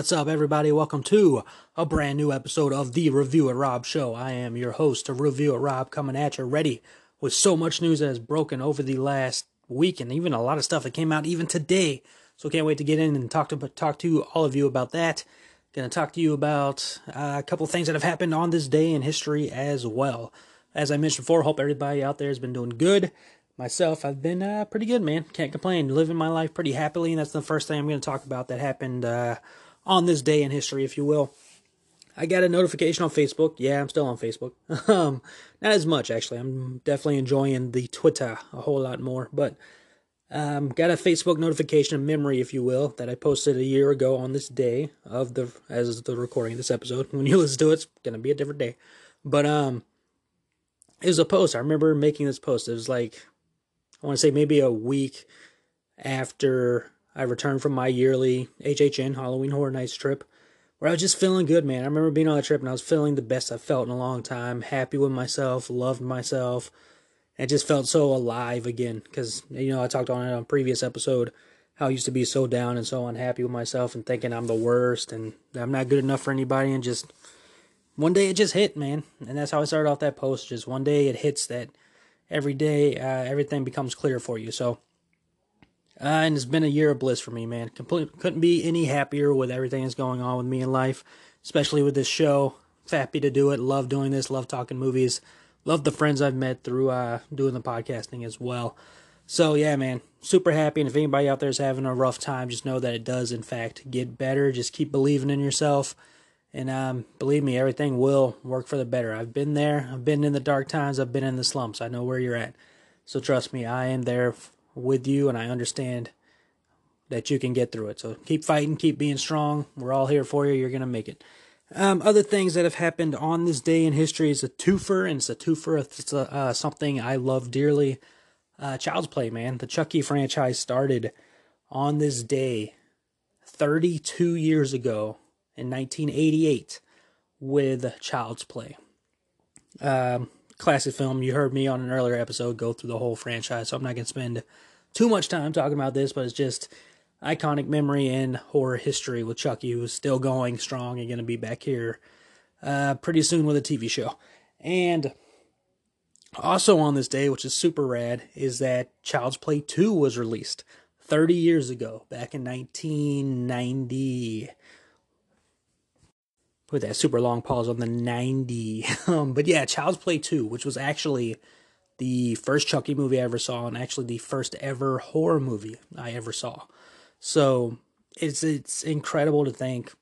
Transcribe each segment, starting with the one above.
What's up, everybody? Welcome to a brand new episode of the Review It Rob Show. I am your host, Review It Rob, coming at you ready with so much news that has broken over the last week, and even a lot of stuff that came out even today. So can't wait to get in and talk to talk to all of you about that. Going to talk to you about uh, a couple things that have happened on this day in history as well. As I mentioned before, hope everybody out there has been doing good myself, I've been uh, pretty good, man. Can't complain. Living my life pretty happily, and that's the first thing I'm going to talk about that happened uh, on this day in history, if you will. I got a notification on Facebook. Yeah, I'm still on Facebook. um, not as much actually. I'm definitely enjoying the Twitter a whole lot more, but um, got a Facebook notification, a memory, if you will, that I posted a year ago on this day of the as the recording of this episode. When you listen to it, it's gonna be a different day, but um, it was a post. I remember making this post. It was like I want to say maybe a week after I returned from my yearly HHN Halloween Horror Nights trip, where I was just feeling good, man. I remember being on that trip and I was feeling the best I've felt in a long time, happy with myself, loved myself, and just felt so alive again. Because, you know, I talked on it on a previous episode how I used to be so down and so unhappy with myself and thinking I'm the worst and I'm not good enough for anybody. And just one day it just hit, man. And that's how I started off that post. Just one day it hits that every day uh, everything becomes clear for you. So, uh, and it's been a year of bliss for me, man. Couldn't be any happier with everything that's going on with me in life, especially with this show. Happy to do it. Love doing this. Love talking movies. Love the friends I've met through uh, doing the podcasting as well. So yeah, man, super happy. And if anybody out there is having a rough time, just know that it does in fact get better. Just keep believing in yourself and um, believe me, everything will work for the better. I've been there. I've been in the dark times. I've been in the slumps. I know where you're at. So trust me, I am there with you, and I understand that you can get through it. So keep fighting, keep being strong. We're all here for you. You're going to make it. Um, other things that have happened on this day in history is a twofer, and it's a twofer. It's a, uh, something I love dearly. Uh, Child's Play, man. The Chucky franchise started on this day 32 years ago in 1988 with Child's Play. Um, classic film. You heard me on an earlier episode go through the whole franchise, so I'm not going to spend too much time talking about this, but it's just iconic memory in horror history with Chucky, who's still going strong and going to be back here uh, pretty soon with a TV show. And also on this day, which is super rad, is that Child's Play 2 was released 30 years ago, back in 1990 with that super long pause on the 90. Um, but yeah, Child's Play 2, which was actually the first Chucky movie I ever saw and actually the first ever horror movie I ever saw. So it's it's incredible to think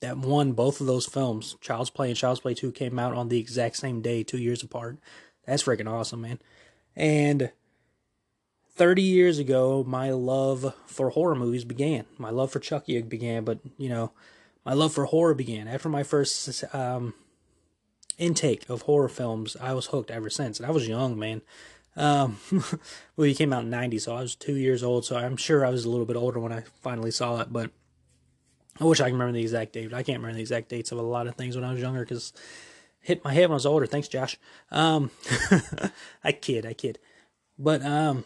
that one, both of those films, Child's Play and Child's Play 2, came out on the exact same day, two years apart. That's freaking awesome, man. And 30 years ago, my love for horror movies began. My love for Chucky began, but, you know, my love for horror began. After my first um, intake of horror films, I was hooked ever since. And I was young, man. Um, well, he came out in 90, so I was two years old, so I'm sure I was a little bit older when I finally saw it, but I wish I could remember the exact date. I can't remember the exact dates of a lot of things when I was younger because hit my head when I was older. Thanks, Josh. Um, I kid, I kid. But um,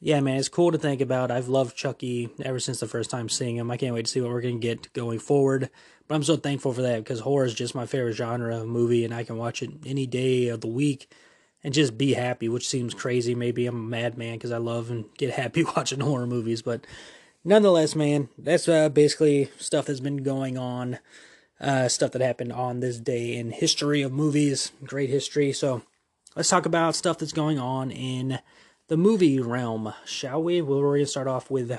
yeah, man, it's cool to think about. I've loved Chucky ever since the first time seeing him. I can't wait to see what we're going to get going forward. But I'm so thankful for that because horror is just my favorite genre of movie, and I can watch it any day of the week and just be happy, which seems crazy. Maybe I'm a madman because I love and get happy watching horror movies. But nonetheless, man, that's uh, basically stuff that's been going on, uh, stuff that happened on this day in history of movies, great history. So let's talk about stuff that's going on in the movie realm, shall we? Going to start off with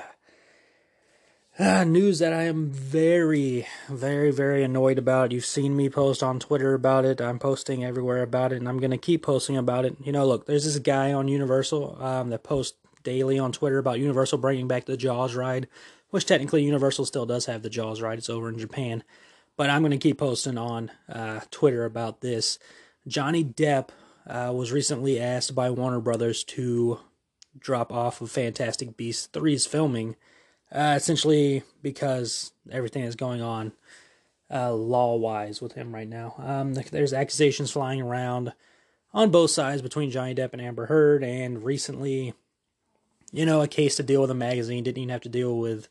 uh, news that I am very, very, very annoyed about. You've seen me post on Twitter about it. I'm posting everywhere about it, and I'm going to keep posting about it. You know, look, there's this guy on Universal um, that posts daily on Twitter about Universal bringing back the Jaws ride, which technically Universal still does have the Jaws ride. It's over in Japan. But I'm going to keep posting on uh, Twitter about this. Johnny Depp uh, was recently asked by Warner Brothers to drop off of Fantastic Beasts 3's filming, uh, essentially because everything is going on uh, law wise with him right now. Um, there's accusations flying around on both sides between Johnny Depp and Amber Heard, and recently, you know, a case to deal with a magazine didn't even have to deal with,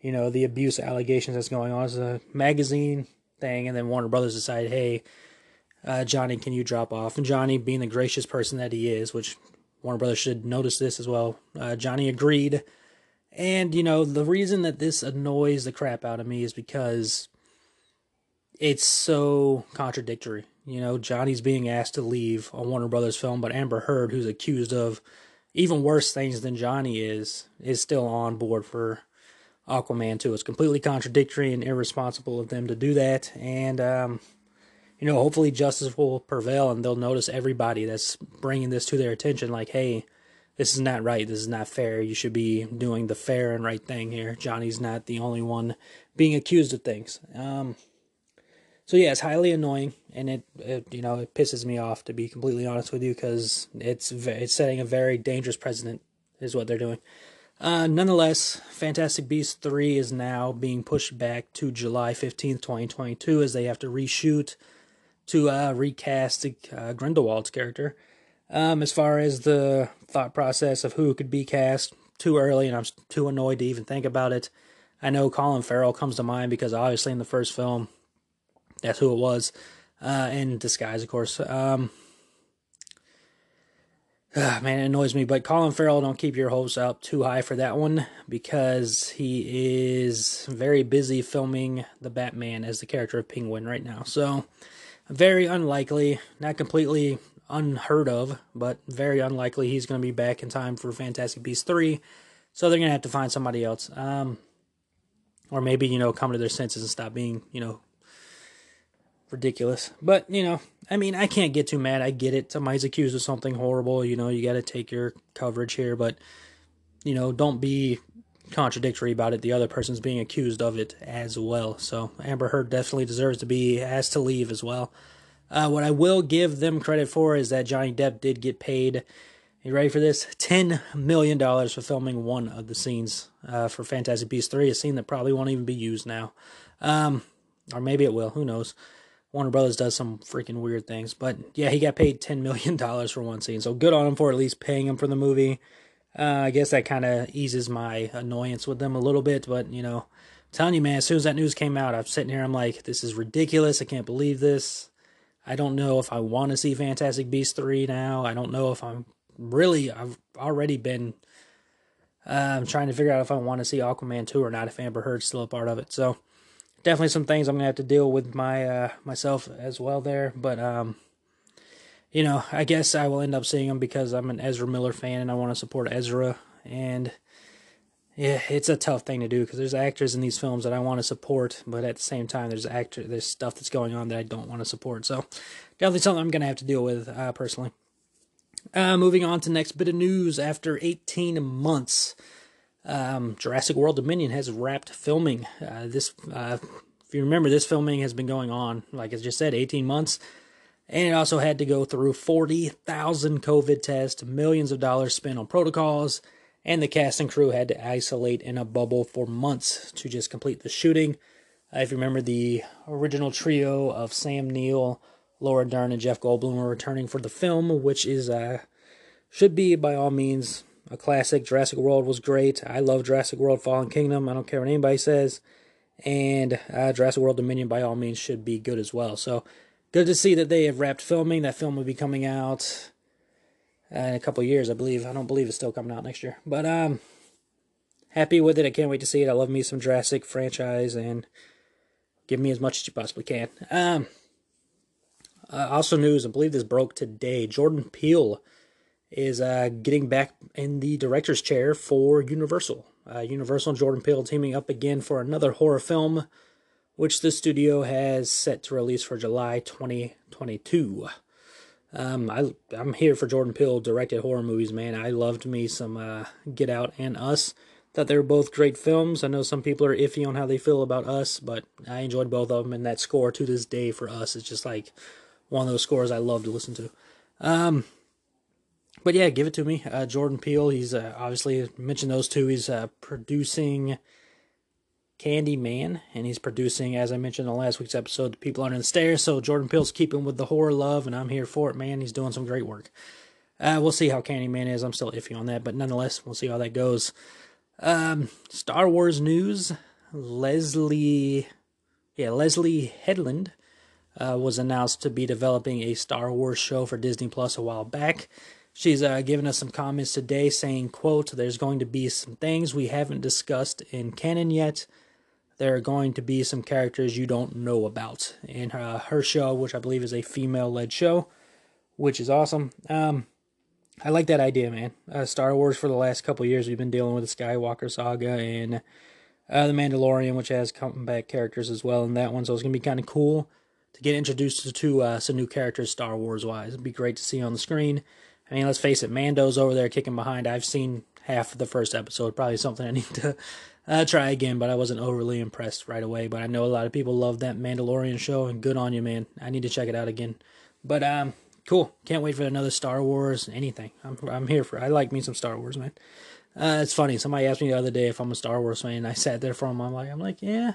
you know, the abuse allegations that's going on. It's a magazine thing, and then Warner Brothers decided, hey, uh, Johnny, can you drop off? And Johnny, being the gracious person that he is, which Warner Brothers should notice this as well, uh, Johnny agreed. And, you know, the reason that this annoys the crap out of me is because it's so contradictory. You know, Johnny's being asked to leave a Warner Brothers film, but Amber Heard, who's accused of even worse things than Johnny is, is still on board for Aquaman 2. It's completely contradictory and irresponsible of them to do that. And, um, you know, hopefully justice will prevail and they'll notice everybody that's bringing this to their attention like, hey, this is not right. This is not fair. You should be doing the fair and right thing here. Johnny's not the only one being accused of things. Um, so yeah, it's highly annoying, and it, it, you know it pisses me off to be completely honest with you because it's it's setting a very dangerous precedent is what they're doing. Uh, nonetheless, Fantastic Beasts 3 is now being pushed back to July 15th, 2022, as they have to reshoot to uh, recast uh, Grindelwald's character. Um, as far as the thought process of who could be cast, too early, and I'm too annoyed to even think about it. I know Colin Farrell comes to mind because obviously in the first film, that's who it was, uh, in disguise, of course. Um, uh, man, it annoys me, but Colin Farrell, don't keep your hopes up too high for that one because he is very busy filming the Batman as the character of Penguin right now. So, very unlikely, not completely unheard of, but very unlikely he's going to be back in time for Fantastic Beasts 3. So they're going to have to find somebody else. Um, or maybe, you know, come to their senses and stop being, you know, ridiculous. But, you know, I mean, I can't get too mad. I get it. Somebody's accused of something horrible. You know, you got to take your coverage here. But, you know, don't be contradictory about it. The other person's being accused of it as well. So Amber Heard definitely deserves to be asked to leave as well. Uh, what I will give them credit for is that Johnny Depp did get paid. You ready for this? $10 million for filming one of the scenes uh, for Fantastic Beasts 3, a scene that probably won't even be used now. Um, or maybe it will. Who knows? Warner Brothers does some freaking weird things. But yeah, he got paid $10 million for one scene. So good on him for at least paying him for the movie. Uh, I guess that kind of eases my annoyance with them a little bit. But, you know, I'm telling you, man, as soon as that news came out, I'm sitting here, I'm like, this is ridiculous. I can't believe this. I don't know if I want to see Fantastic Beasts 3 now. I don't know if I'm really, I've already been um, trying to figure out if I want to see Aquaman 2 or not, if Amber Heard's still a part of it. So, definitely some things I'm gonna have to deal with my uh, myself as well there. But um, you know, I guess I will end up seeing them because I'm an Ezra Miller fan and I want to support Ezra. And yeah, it's a tough thing to do because there's actors in these films that I want to support, but at the same time, there's actor there's stuff that's going on that I don't want to support. So definitely something I'm gonna have to deal with uh, personally. Uh, moving on to next bit of news. After 18 months, um, Jurassic World Dominion has wrapped filming. Uh, this, uh, if you remember, this filming has been going on, like I just said, 18 months. And it also had to go through 40,000 COVID tests, millions of dollars spent on protocols, and the cast and crew had to isolate in a bubble for months to just complete the shooting. Uh, if you remember, the original trio of Sam Neill, Laura Dern, and Jeff Goldblum were returning for the film, which is uh, should be by all means a classic. Jurassic World was great. I love Jurassic World Fallen Kingdom. I don't care what anybody says. And uh, Jurassic World Dominion, by all means, should be good as well. So good to see that they have wrapped filming. That film will be coming out uh, in a couple years, I believe. I don't believe it's still coming out next year. But um, happy with it. I can't wait to see it. I love me some Jurassic franchise and give me as much as you possibly can. Um, uh, also news, I believe this broke today. Jordan Peele is uh, getting back in the director's chair for Universal. Uh, Universal and Jordan Peele teaming up again for another horror film, which the studio has set to release for July 2022. Um, I I'm here for Jordan Peele directed horror movies, man. I loved me some uh, Get Out and Us. Thought they were both great films. I know some people are iffy on how they feel about Us, but I enjoyed both of them. And that score to this day for Us is just like one of those scores I love to listen to. Um, but yeah, give it to me. Uh, Jordan Peele, he's uh, obviously mentioned those two. He's uh, producing Candyman, and he's producing, as I mentioned in last week's episode, People Under the Stairs. So Jordan Peele's keeping with the horror love, and I'm here for it, man. He's doing some great work. Uh, we'll see how Candyman is. I'm still iffy on that, but nonetheless, we'll see how that goes. Um, Star Wars news. Leslie, yeah, Leslie Headland uh, was announced to be developing a Star Wars show for Disney Plus a while back. She's uh, given us some comments today saying, quote, there's going to be some things we haven't discussed in canon yet. There are going to be some characters you don't know about in her, her show, which I believe is a female-led show, which is awesome. Um, I like that idea, man. Uh, Star Wars for the last couple years, we've been dealing with the Skywalker saga and uh, the Mandalorian, which has comeback characters as well in that one. So it's gonna be kind of cool to get introduced to uh, some new characters, Star Wars wise. It'd be great to see on the screen. I mean, let's face it, Mando's over there kicking behind. I've seen half of the first episode. Probably something I need to uh, try again, but I wasn't overly impressed right away. But I know a lot of people love that Mandalorian show, and good on you, man. I need to check it out again. But um, cool. Can't wait for another Star Wars anything. I'm I'm here for. I like me some Star Wars, man. Uh, it's funny. Somebody asked me the other day if I'm a Star Wars fan. I sat there for moment. I'm like, I'm like, yeah,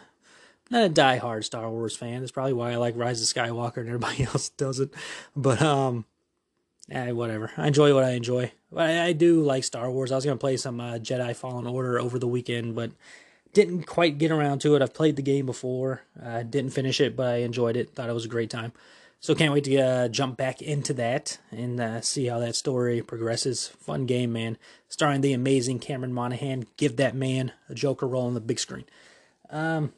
not a die-hard Star Wars fan. That's probably why I like Rise of Skywalker and everybody else doesn't. But um, eh, whatever. I enjoy what I enjoy. But I, I do like Star Wars. I was gonna play some uh, Jedi Fallen Order over the weekend, but didn't quite get around to it. I've played the game before. I uh, didn't finish it, but I enjoyed it. Thought it was a great time. So can't wait to uh, jump back into that and uh, see how that story progresses. Fun game, man. Starring the amazing Cameron Monaghan. Give that man a Joker role on the big screen. Um,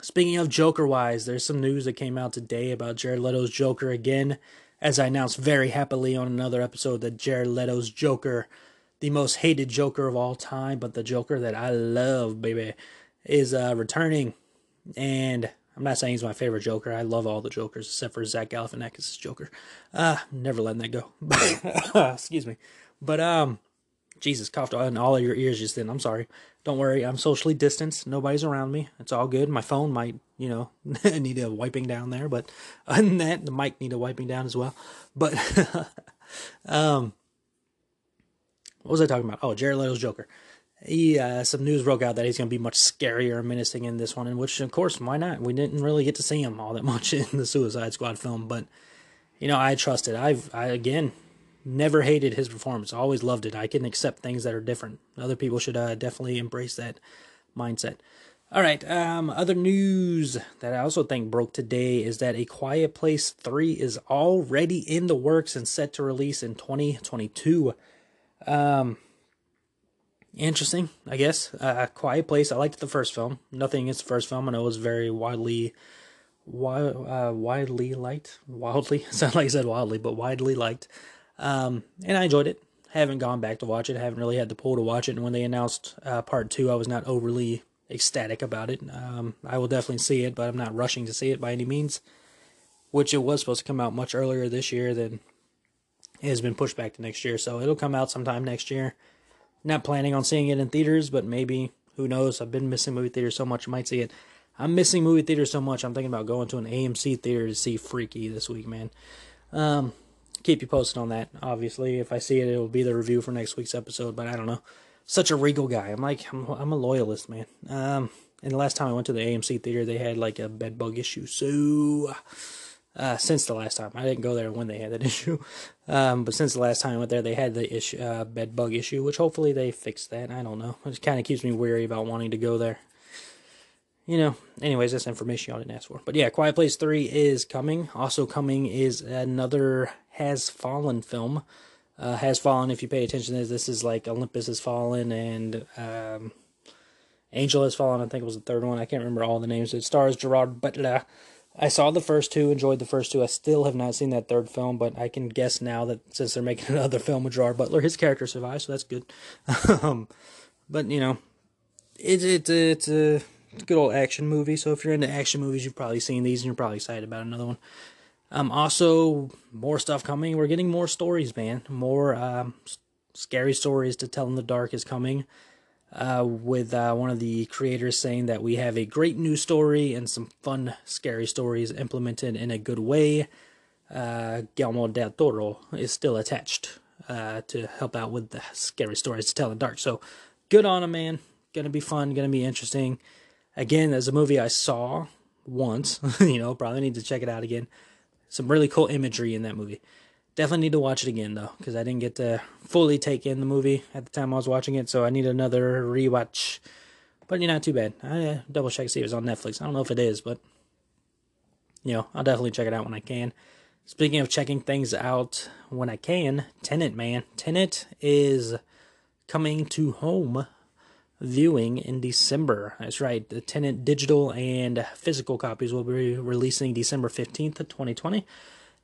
speaking of Joker wise, there's some news that came out today about Jared Leto's Joker again. As I announced very happily on another episode that Jared Leto's Joker, the most hated Joker of all time, but the Joker that I love, baby, is uh, returning. And I'm not saying he's my favorite Joker. I love all the Jokers except for Zach Galifianakis' Joker. Uh, never letting that go. Excuse me. But um, Jesus, coughed in all of your ears just then. I'm sorry. Don't worry. I'm socially distanced. Nobody's around me. It's all good. My phone might, you know, need a wiping down there, but other than that, the mic need a wiping down as well. But um, what was I talking about? Oh, Jared Leto's Joker he uh, some news broke out that he's going to be much scarier and menacing in this one, and which of course why not? We didn't really get to see him all that much in the Suicide Squad film, but you know I trust it. I've I again never hated his performance. always loved it. I can accept things that are different. Other people should uh, definitely embrace that mindset. All right. Um, other news that I also think broke today is that A Quiet Place 3 is already in the works and set to release in 2022. Um, interesting, I guess. Uh, Quiet Place. I liked the first film. Nothing against the first film. I know it was very widely, wi- uh, widely liked. Wildly sound like I said wildly, but widely liked. Um, and I enjoyed it. Haven't gone back to watch it. Haven't really had the pull to watch it. And when they announced uh, part two, I was not overly ecstatic about it. Um, I will definitely see it, but I'm not rushing to see it by any means. Which it was supposed to come out much earlier this year than it has been pushed back to next year. So it'll come out sometime next year. Not planning on seeing it in theaters, but maybe who knows? I've been missing movie theaters so much, I might see it. I'm missing movie theaters so much. I'm thinking about going to an AMC theater to see Freaky this week, man. Um, keep you posted on that. Obviously, if I see it, it'll be the review for next week's episode. But I don't know. Such a regal guy. I'm like, I'm, I'm a loyalist, man. Um, and the last time I went to the AMC theater, they had like a bed bug issue. So uh, since the last time. I didn't go there when they had that issue, um, but since the last time I went there, they had the issue, uh, bed bug issue, which hopefully they fixed that. I don't know. It kind of keeps me weary about wanting to go there. You know, anyways, that's information y'all didn't ask for. But yeah, Quiet Place 3 is coming. Also coming is another Has Fallen film. Uh, Has Fallen, if you pay attention to this, this is like Olympus Has Fallen and um, Angel Has Fallen, I think it was the third one. I can't remember all the names. It stars Gerard Butler I saw the first two, enjoyed the first two. I still have not seen that third film, but I can guess now that since they're making another film with Gerard Butler, his character survives, so that's good. um, but you know, it's it's it's it's a good old action movie. So if you're into action movies, you've probably seen these, and you're probably excited about another one. Um, also more stuff coming. We're getting more stories, man. More um, scary stories to tell in the dark is coming uh, with uh, one of the creators saying that we have a great new story and some fun, scary stories implemented in a good way. Uh, Guillermo del Toro is still attached uh, to help out with the scary stories to tell in the dark. So good on him, man. Gonna be fun, gonna be interesting. Again, as a movie I saw once, you know, probably need to check it out again. Some really cool imagery in that movie. Definitely need to watch it again though, because I didn't get to fully take in the movie at the time I was watching it, so I need another rewatch. But you're not too bad. I uh, double check see if it's on Netflix. I don't know if it is, but you know, I'll definitely check it out when I can. Speaking of checking things out when I can, Tenet man. Tenet is coming to home viewing in December. That's right. The Tenet digital and physical copies will be releasing December 15th, 2020.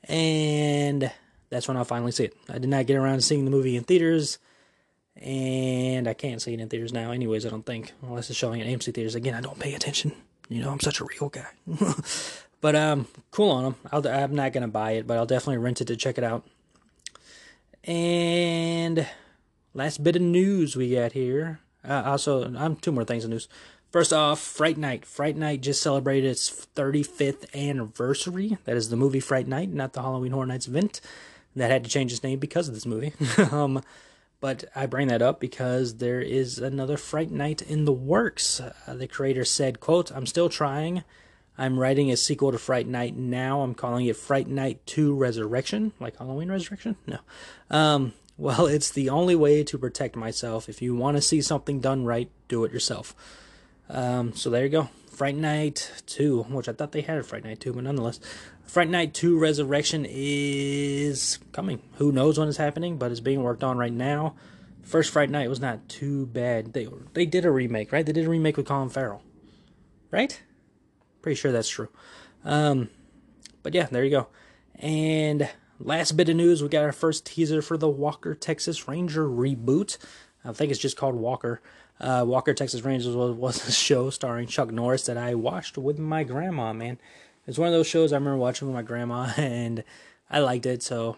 And that's when I'll finally see it. I did not get around to seeing the movie in theaters. And I can't see it in theaters now, anyways, I don't think. Unless it's showing at AMC theaters. Again, I don't pay attention. You know, I'm such a real guy. but um, cool on them. I'll, I'm not going to buy it, but I'll definitely rent it to check it out. And last bit of news we got here. Uh, also, I'm two more things in news. First off, Fright Night. Fright Night just celebrated its 35th anniversary. That is the movie Fright Night, not the Halloween Horror Nights event. That had to change its name because of this movie. um, but I bring that up because there is another Fright Night in the works. Uh, the creator said, quote, I'm still trying. I'm writing a sequel to Fright Night now. I'm calling it Fright Night 2 Resurrection. Like Halloween Resurrection? No. Um, well, it's the only way to protect myself. If you want to see something done right, do it yourself. Um, so there you go. Fright Night 2, which I thought they had a Fright Night 2, but nonetheless. Fright Night 2 Resurrection is coming. Who knows when it's happening, but it's being worked on right now. First Fright Night was not too bad. They they did a remake, right? They did a remake with Colin Farrell. Right? Pretty sure that's true. Um, but yeah, there you go. And last bit of news, we got our first teaser for the Walker Texas Ranger reboot. I think it's just called Walker. Uh, Walker Texas Rangers was, was a show starring Chuck Norris that I watched with my grandma, man. It's one of those shows I remember watching with my grandma, and I liked it, so,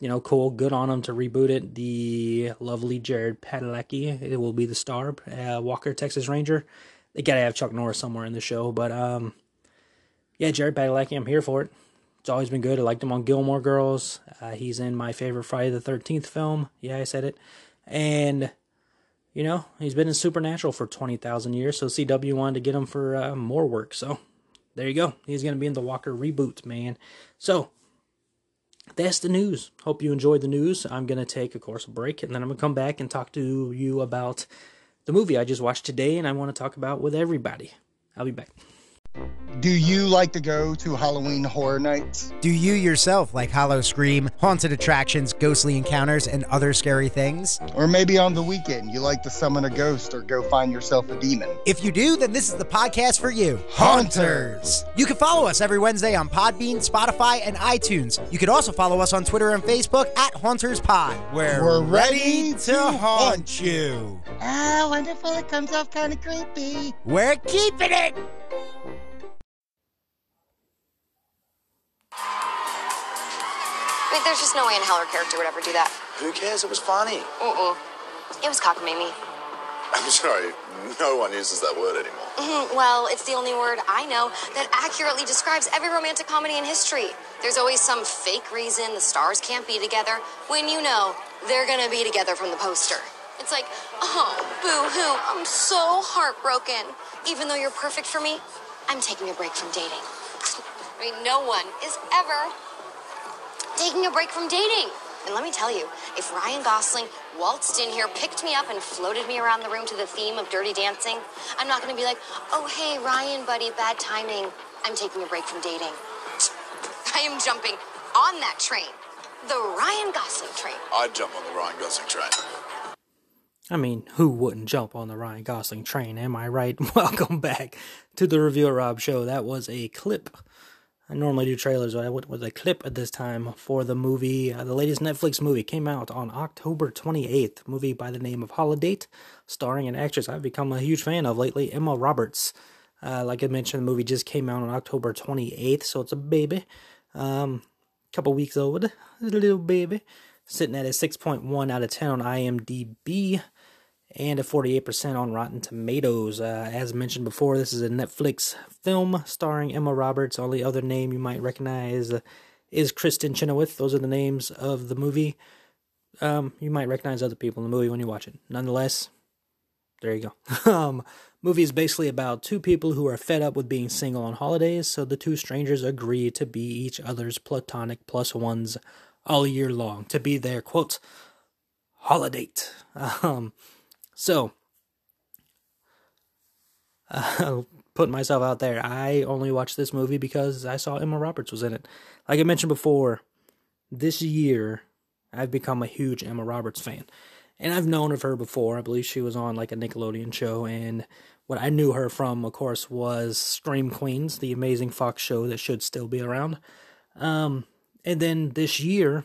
you know, cool. Good on them to reboot it. The lovely Jared Padalecki it will be the star, uh, Walker Texas Ranger. They gotta have Chuck Norris somewhere in the show, but, um, yeah, Jared Padalecki, I'm here for it. It's always been good. I liked him on Gilmore Girls. Uh, he's in my favorite Friday the 13th film. Yeah, I said it. And you know, he's been in Supernatural for 20,000 years, so CW wanted to get him for uh, more work. So there you go. He's going to be in the Walker reboot, man. So that's the news. Hope you enjoyed the news. I'm going to take, of course, a break, and then I'm going to come back and talk to you about the movie I just watched today and I want to talk about with everybody. I'll be back. Do you like to go to Halloween horror nights? Do you yourself like Howl-O-Scream, haunted attractions, ghostly encounters, and other scary things? Or maybe on the weekend you like to summon a ghost or go find yourself a demon? If you do, then this is the podcast for you Haunters! You can follow us every Wednesday on Podbean, Spotify, and iTunes. You can also follow us on Twitter and Facebook at Haunters Pod, where We're ready to haunt you. Ah, wonderful. It comes off kind of creepy. We're keeping it! There's just no way in hell her character would ever do that. Who cares? It was funny. Mm-mm. It was cockamamie. I'm sorry, no one uses that word anymore. Mhm, Well, it's the only word I know that accurately describes every romantic comedy in history. There's always some fake reason the stars can't be together when you know they're gonna be together from the poster. It's like, oh, boo hoo, I'm so heartbroken. Even though you're perfect for me, I'm taking a break from dating. I mean, no one is ever taking a break from dating. And let me tell you, if Ryan Gosling waltzed in here, picked me up, and floated me around the room to the theme of Dirty Dancing, I'm not going to be like, oh, hey, Ryan, buddy, bad timing. I'm taking a break from dating. I am jumping on that train, the Ryan Gosling train. I'd jump on the Ryan Gosling train. I mean, who wouldn't jump on the Ryan Gosling train? Am I right? Welcome back to the Review It Rob Show. That was a clip. I normally do trailers, but I went with a clip at this time for the movie. Uh, the latest Netflix movie came out on October 28th. Movie by the name of Holidate, starring an actress I've become a huge fan of lately, Emma Roberts. Uh, like I mentioned, the movie just came out on October 28th, so it's a baby. Um, couple weeks old, a little baby. Sitting at a 6.1 out of 10 on IMDb and a 48% on Rotten Tomatoes. Uh, as mentioned before, this is a Netflix film starring Emma Roberts. Only other name you might recognize uh, is Kristin Chenoweth. Those are the names of the movie. Um, you might recognize other people in the movie when you watch it. Nonetheless, there you go. um, movie is basically about two people who are fed up with being single on holidays, so the two strangers agree to be each other's platonic plus ones all year long, to be their quote Holidate. Um, so uh, putting myself out there. I only watched this movie because I saw Emma Roberts was in it. Like I mentioned before, this year I've become a huge Emma Roberts fan. And I've known of her before. I believe she was on like a Nickelodeon show. And what I knew her from, of course, was Scream Queens, the amazing Fox show that should still be around. Um, and then this year,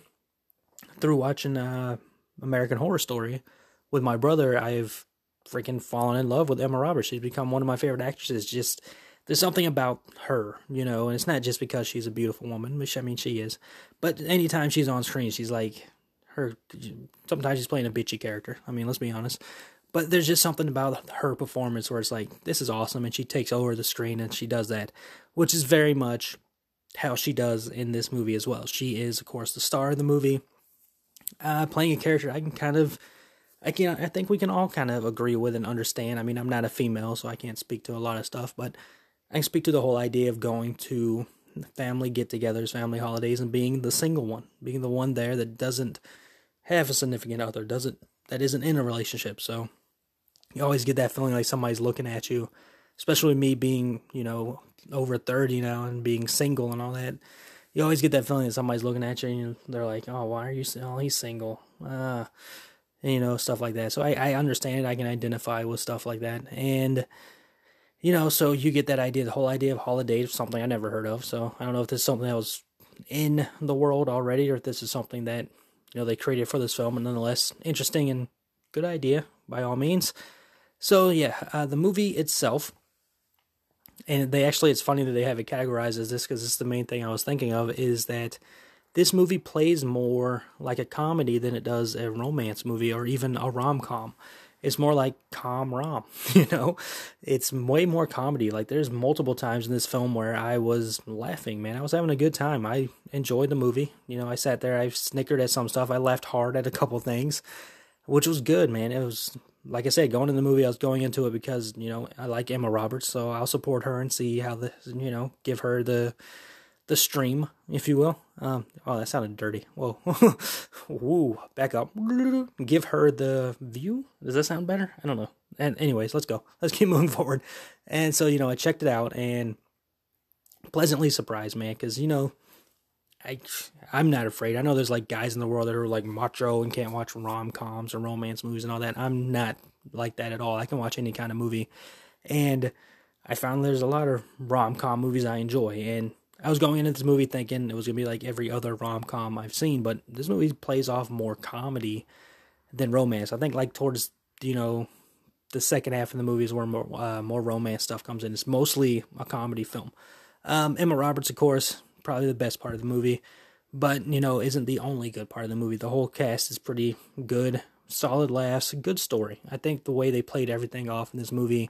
through watching uh, American Horror Story with my brother, I've freaking fallen in love with Emma Roberts. She's become one of my favorite actresses. Just there's something about her, you know, and it's not just because she's a beautiful woman, which I mean she is, but anytime she's on screen, she's like her. Sometimes she's playing a bitchy character. I mean, let's be honest. But there's just something about her performance where it's like this is awesome, and she takes over the screen and she does that, which is very much how she does in this movie as well. She is, of course, the star of the movie, uh, playing a character I can kind of I can I think we can all kind of agree with and understand. I mean, I'm not a female, so I can't speak to a lot of stuff, but I can speak to the whole idea of going to family get-togethers, family holidays, and being the single one, being the one there that doesn't have a significant other, doesn't that isn't in a relationship. So you always get that feeling like somebody's looking at you, especially me being you know over thirty now and being single and all that. You always get that feeling that somebody's looking at you and they're like, "Oh, why are you? Oh, he's single." Uh, you know, stuff like that. So I, I understand it. I can identify with stuff like that. And, you know, so you get that idea, the whole idea of Holidate something I never heard of. So I don't know if this is something that was in the world already or if this is something that, you know, they created for this film. But nonetheless, interesting and good idea by all means. So yeah, uh, the movie itself, and they actually, it's funny that they have it categorized as this because it's the main thing I was thinking of is that this movie plays more like a comedy than it does a romance movie or even a rom com. It's more like com rom, you know? It's way more comedy. Like, there's multiple times in this film where I was laughing, man. I was having a good time. I enjoyed the movie. You know, I sat there, I snickered at some stuff, I laughed hard at a couple things, which was good, man. It was, like I said, going in the movie, I was going into it because, you know, I like Emma Roberts, so I'll support her and see how the, you know, give her the the stream, if you will. Um, oh, that sounded dirty. Whoa. Woo, back up. Give her the view. Does that sound better? I don't know. And anyways, let's go. Let's keep moving forward. And so, you know, I checked it out and pleasantly surprised, man, because, you know, I, I'm not afraid. I know there's like guys in the world that are like macho and can't watch rom coms or romance movies and all that. I'm not like that at all. I can watch any kind of movie. And I found there's a lot of rom com movies I enjoy. And I was going into this movie thinking it was gonna be like every other rom com I've seen, but this movie plays off more comedy than romance. I think like towards you know the second half of the movie is where more uh, more romance stuff comes in. It's mostly a comedy film. Um, Emma Roberts, of course, probably the best part of the movie, but you know isn't the only good part of the movie. The whole cast is pretty good, solid laughs, good story. I think the way they played everything off in this movie,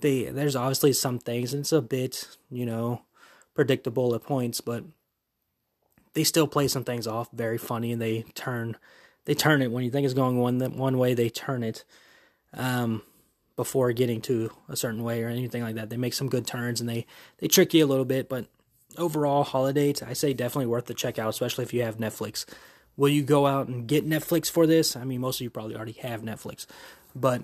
they there's obviously some things, and it's a bit you know predictable at points, but they still play some things off very funny and they turn they turn it when you think it's going one one way they turn it um, before getting to a certain way or anything like that. They make some good turns and they they trick you a little bit, but overall Holidate I say definitely worth the check out, especially if you have Netflix. Will you go out and get Netflix for this? I mean, most of you probably already have Netflix, but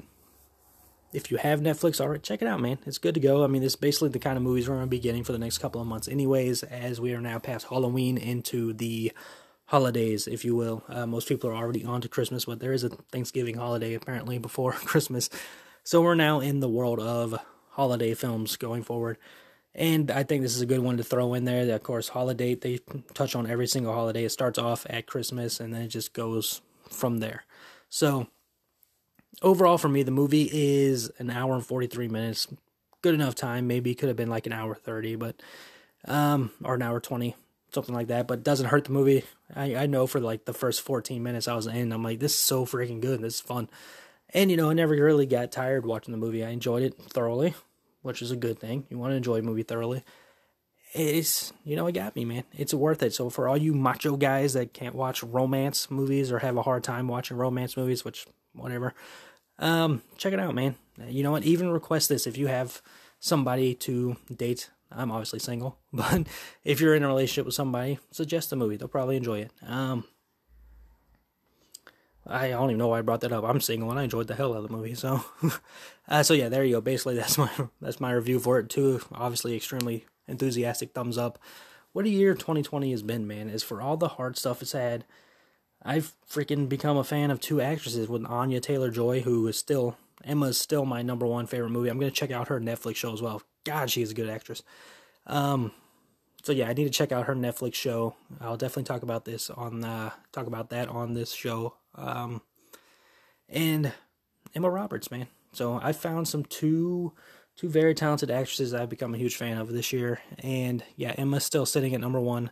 if you have Netflix, all right, check it out, man. It's good to go. I mean, it's basically the kind of movies we're going to be getting for the next couple of months, anyways, as we are now past Halloween into the holidays, if you will. Uh, most people are already on to Christmas, but there is a Thanksgiving holiday apparently before Christmas. So we're now in the world of Holidate films going forward. And I think this is a good one to throw in there. Of course, holiday, they touch on every single holiday. It starts off at Christmas and then it just goes from there. So, overall for me the movie is an hour and 43 minutes. Good enough time. Maybe could have been like an hour 30 but um or an hour 20 something like that but doesn't hurt the movie. I i know for like the first 14 minutes i was in i'm like this is so freaking good. This is fun. And you know i never really got tired watching the movie. I enjoyed it thoroughly which is a good thing. You want to enjoy a movie thoroughly. It's you know it got me man. It's worth it. So for all you macho guys that can't watch romance movies or have a hard time watching romance movies which whatever um, check it out, man. You know what? Even request this if you have somebody to date. I'm obviously single, but if you're in a relationship with somebody, suggest the movie. They'll probably enjoy it. Um, I don't even know why I brought that up. I'm single and I enjoyed the hell out of the movie. So, uh, so yeah, there you go. Basically, that's my that's my review for it too. Obviously, extremely enthusiastic thumbs up. What a year 2020 has been, man! Is for all the hard stuff it's had. I've freaking become a fan of two actresses with Anya Taylor Joy, who is still Emma is still my number one favorite movie. I'm gonna check out her Netflix show as well. God, she is a good actress. Um, so yeah, I need to check out her Netflix show. I'll definitely talk about this on uh, talk about that on this show. Um, and Emma Roberts, man. So I found some two two very talented actresses I've become a huge fan of this year. And yeah, Emma's still sitting at number one,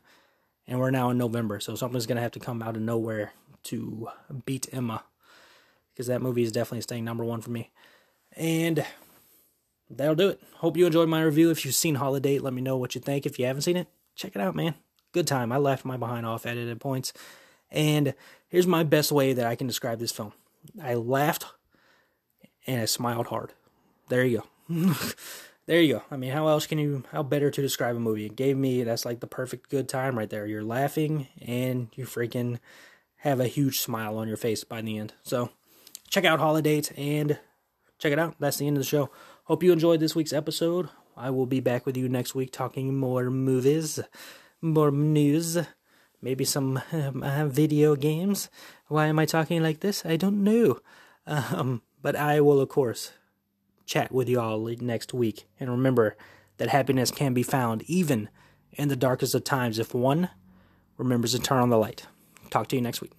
and we're now in November, so something's gonna have to come out of nowhere to beat Emma because that movie is definitely staying number one for me. And that'll do it. Hope you enjoyed my review. If you've seen Holidate, let me know what you think. If you haven't seen it, check it out, man. Good time. I laughed my behind off at it at points. And here's my best way that I can describe this film I laughed and I smiled hard. There you go. there you go. I mean, how else can you, how better to describe a movie? It gave me, that's like the perfect good time right there. You're laughing and you freaking have a huge smile on your face by the end. So check out Holidays and check it out. That's the end of the show. Hope you enjoyed this week's episode. I will be back with you next week talking more movies, more news, maybe some uh, video games. Why am I talking like this? I don't know. Um, but I will, of course, chat with you all next week. And remember that happiness can be found even in the darkest of times if one remembers to turn on the light. Talk to you next week.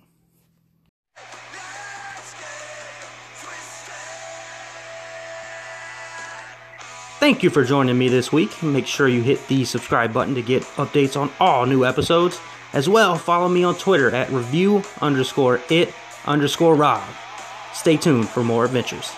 Thank you for joining me this week. Make sure you hit the subscribe button to get updates on all new episodes. As well, follow me on Twitter at review underscore it underscore Rob. Stay tuned for more adventures.